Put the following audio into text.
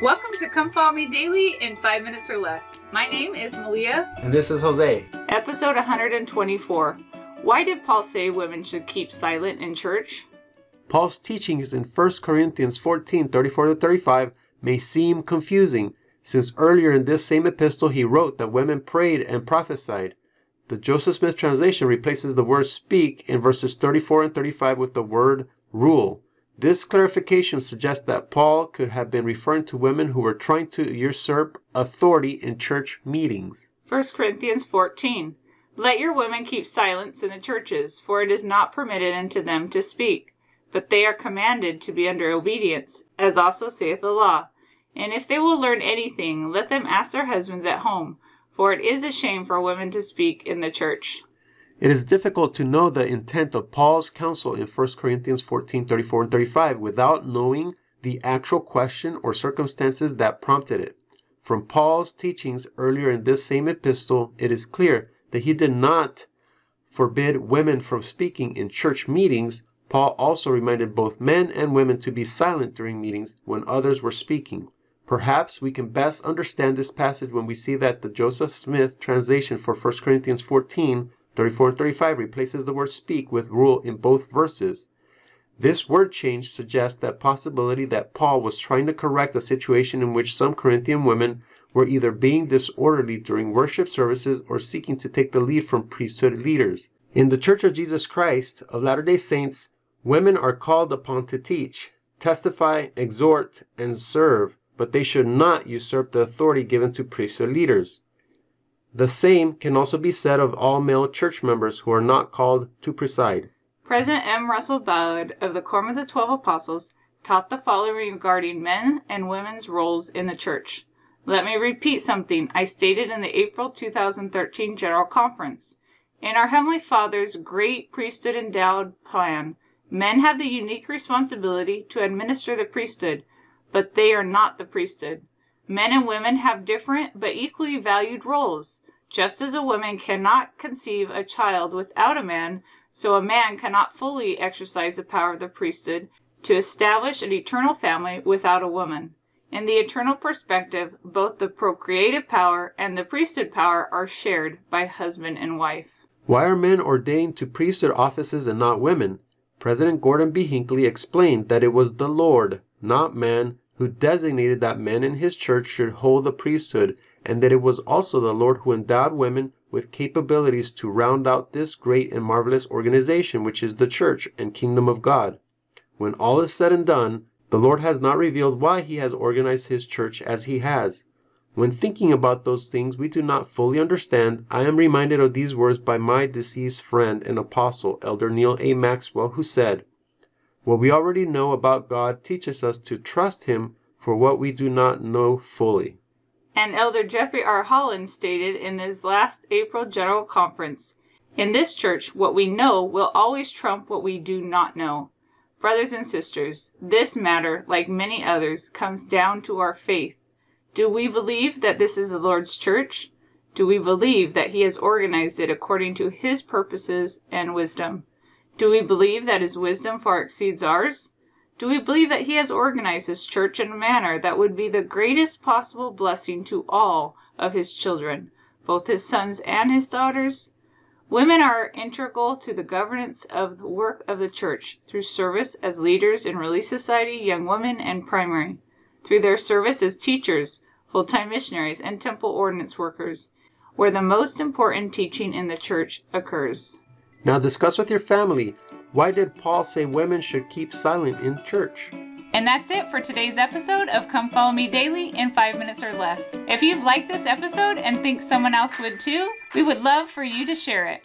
Welcome to Come Follow Me Daily in 5 minutes or less. My name is Malia. And this is Jose. Episode 124. Why did Paul say women should keep silent in church? Paul's teachings in 1 Corinthians 14 34 to 35 may seem confusing, since earlier in this same epistle he wrote that women prayed and prophesied. The Joseph Smith translation replaces the word speak in verses 34 and 35 with the word rule. This clarification suggests that Paul could have been referring to women who were trying to usurp authority in church meetings. 1 Corinthians 14. Let your women keep silence in the churches, for it is not permitted unto them to speak, but they are commanded to be under obedience, as also saith the law. And if they will learn anything, let them ask their husbands at home, for it is a shame for women to speak in the church. It is difficult to know the intent of Paul's counsel in 1 Corinthians 14 34 and 35 without knowing the actual question or circumstances that prompted it. From Paul's teachings earlier in this same epistle, it is clear that he did not forbid women from speaking in church meetings. Paul also reminded both men and women to be silent during meetings when others were speaking. Perhaps we can best understand this passage when we see that the Joseph Smith translation for 1 Corinthians 14 34 and 35 replaces the word speak with rule in both verses. This word change suggests that possibility that Paul was trying to correct a situation in which some Corinthian women were either being disorderly during worship services or seeking to take the lead from priesthood leaders. In the Church of Jesus Christ of Latter day Saints, women are called upon to teach, testify, exhort, and serve, but they should not usurp the authority given to priesthood leaders. The same can also be said of all male church members who are not called to preside. President M. Russell Ballard of the Quorum of the Twelve Apostles taught the following regarding men and women's roles in the church. Let me repeat something I stated in the April 2013 General Conference. In our Heavenly Father's great priesthood endowed plan, men have the unique responsibility to administer the priesthood, but they are not the priesthood. Men and women have different but equally valued roles. Just as a woman cannot conceive a child without a man, so a man cannot fully exercise the power of the priesthood to establish an eternal family without a woman. In the eternal perspective, both the procreative power and the priesthood power are shared by husband and wife. Why are men ordained to priesthood offices and not women? President Gordon B. Hinckley explained that it was the Lord, not man, who designated that men in his church should hold the priesthood, and that it was also the Lord who endowed women with capabilities to round out this great and marvelous organization, which is the church and kingdom of God. When all is said and done, the Lord has not revealed why he has organized his church as he has. When thinking about those things we do not fully understand, I am reminded of these words by my deceased friend and apostle, Elder Neal A. Maxwell, who said, what we already know about God teaches us to trust Him for what we do not know fully. And Elder Jeffrey R. Holland stated in his last April General Conference In this church, what we know will always trump what we do not know. Brothers and sisters, this matter, like many others, comes down to our faith. Do we believe that this is the Lord's church? Do we believe that He has organized it according to His purposes and wisdom? Do we believe that his wisdom far exceeds ours? Do we believe that he has organized his church in a manner that would be the greatest possible blessing to all of his children, both his sons and his daughters? Women are integral to the governance of the work of the church through service as leaders in Relief Society, Young Women, and Primary, through their service as teachers, full time missionaries, and temple ordinance workers, where the most important teaching in the church occurs. Now discuss with your family why did Paul say women should keep silent in church? And that's it for today's episode of Come Follow Me Daily in five minutes or less. If you've liked this episode and think someone else would too, we would love for you to share it.